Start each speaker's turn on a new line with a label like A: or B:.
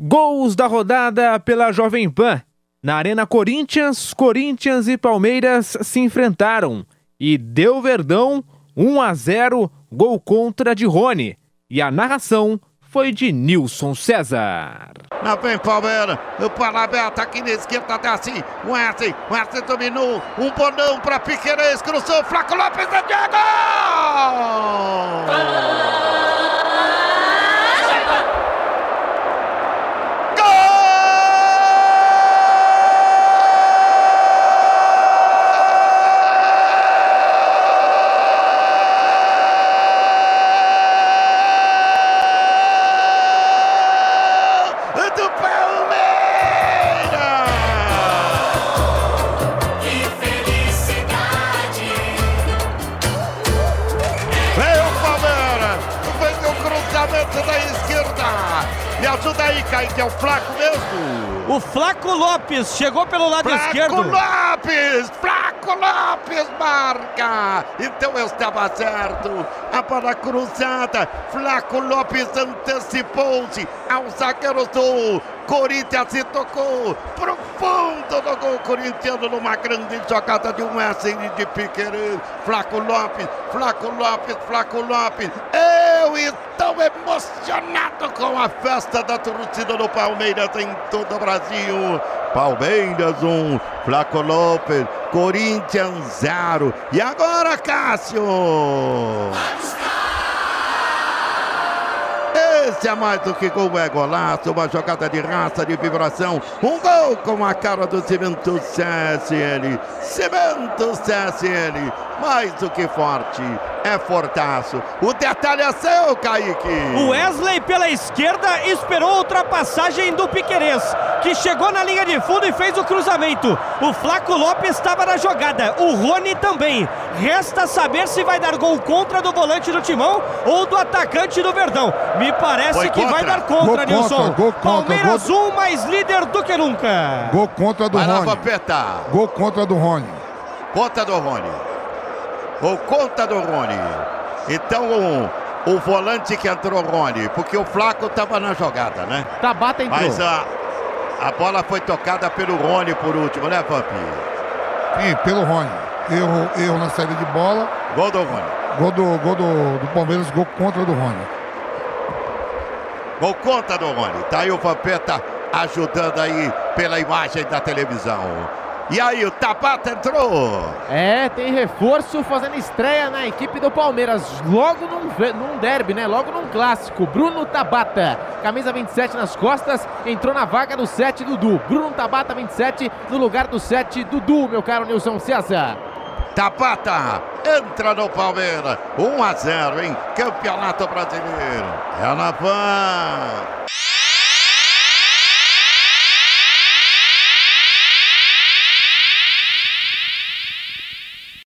A: Gols da rodada pela Jovem Pan. Na Arena Corinthians, Corinthians e Palmeiras se enfrentaram e deu Verdão 1 a 0, gol contra de Rony. E a narração foi de Nilson César.
B: Na vem Palmeiras, o Palabeta aqui na esquerda, até assim, o Wesley, Wesley dominou, um bonão para Piqueires, cruzou, Flaco Lopes, é Diego! Me ajuda aí, Kaique, é o Flaco mesmo.
C: O Flaco Lopes chegou pelo lado
B: Flaco
C: esquerdo.
B: Lopes! Flaco Lopes marca! Então eu estava certo. A bola cruzada. Flaco Lopes antecipou-se ao zagueiro do Corinthians se tocou profundo no gol corintiano numa grande jogada de um Wesley de Piqueires. Flaco Lopes, Flaco Lopes, Flaco Lopes. Eu estou emocionado com a festa da torcida do Palmeiras em todo o Brasil. Palmeiras 1, um, Flaco Lopes, Corinthians 0. E agora, Cássio? Esse é mais do que gol, é golaço, uma jogada de raça, de vibração. Um gol com a cara do Cimento CSN. Cimento CSN, mais do que forte, é fortaço. O detalhe é seu, Kaique.
C: O Wesley pela esquerda esperou a ultrapassagem do Piquerez, que chegou na linha de fundo e fez o cruzamento. O Flaco Lopes estava na jogada, o Rony também. Resta saber se vai dar gol contra do volante do Timão ou do atacante do Verdão. Me parece
B: Foi
C: que
B: contra.
C: vai dar contra,
D: Gol
C: Nilson.
D: contra, gol contra,
C: Palmeiras 1, mais líder do que nunca.
D: Gol contra do
B: Vai lá,
D: Rony.
B: Vampeta.
D: Gol contra do Rony.
B: Conta do Rony. Ou conta do Rony. Então o, o volante que entrou, Rony, porque o Flaco estava na jogada, né?
C: Tabata entrou.
B: Mas a, a bola foi tocada pelo Rony por último, né, Vamp?
D: Sim, pelo Rony. Erro, erro na saída de bola.
B: Gol do Rony.
D: Gol do, gol do, do Palmeiras, gol contra do Rony.
B: Gol conta do Rony. Tá aí o Vampeta ajudando aí pela imagem da televisão. E aí, o Tabata entrou.
E: É, tem reforço fazendo estreia na equipe do Palmeiras. Logo num, num derby, né? Logo num clássico. Bruno Tabata, camisa 27 nas costas, entrou na vaga do 7 Dudu. Bruno Tabata, 27, no lugar do 7 Dudu, meu caro Nilson César.
B: Tabata entra no Palmeiras. 1 a 0 em Campeonato Brasileiro. É na Van.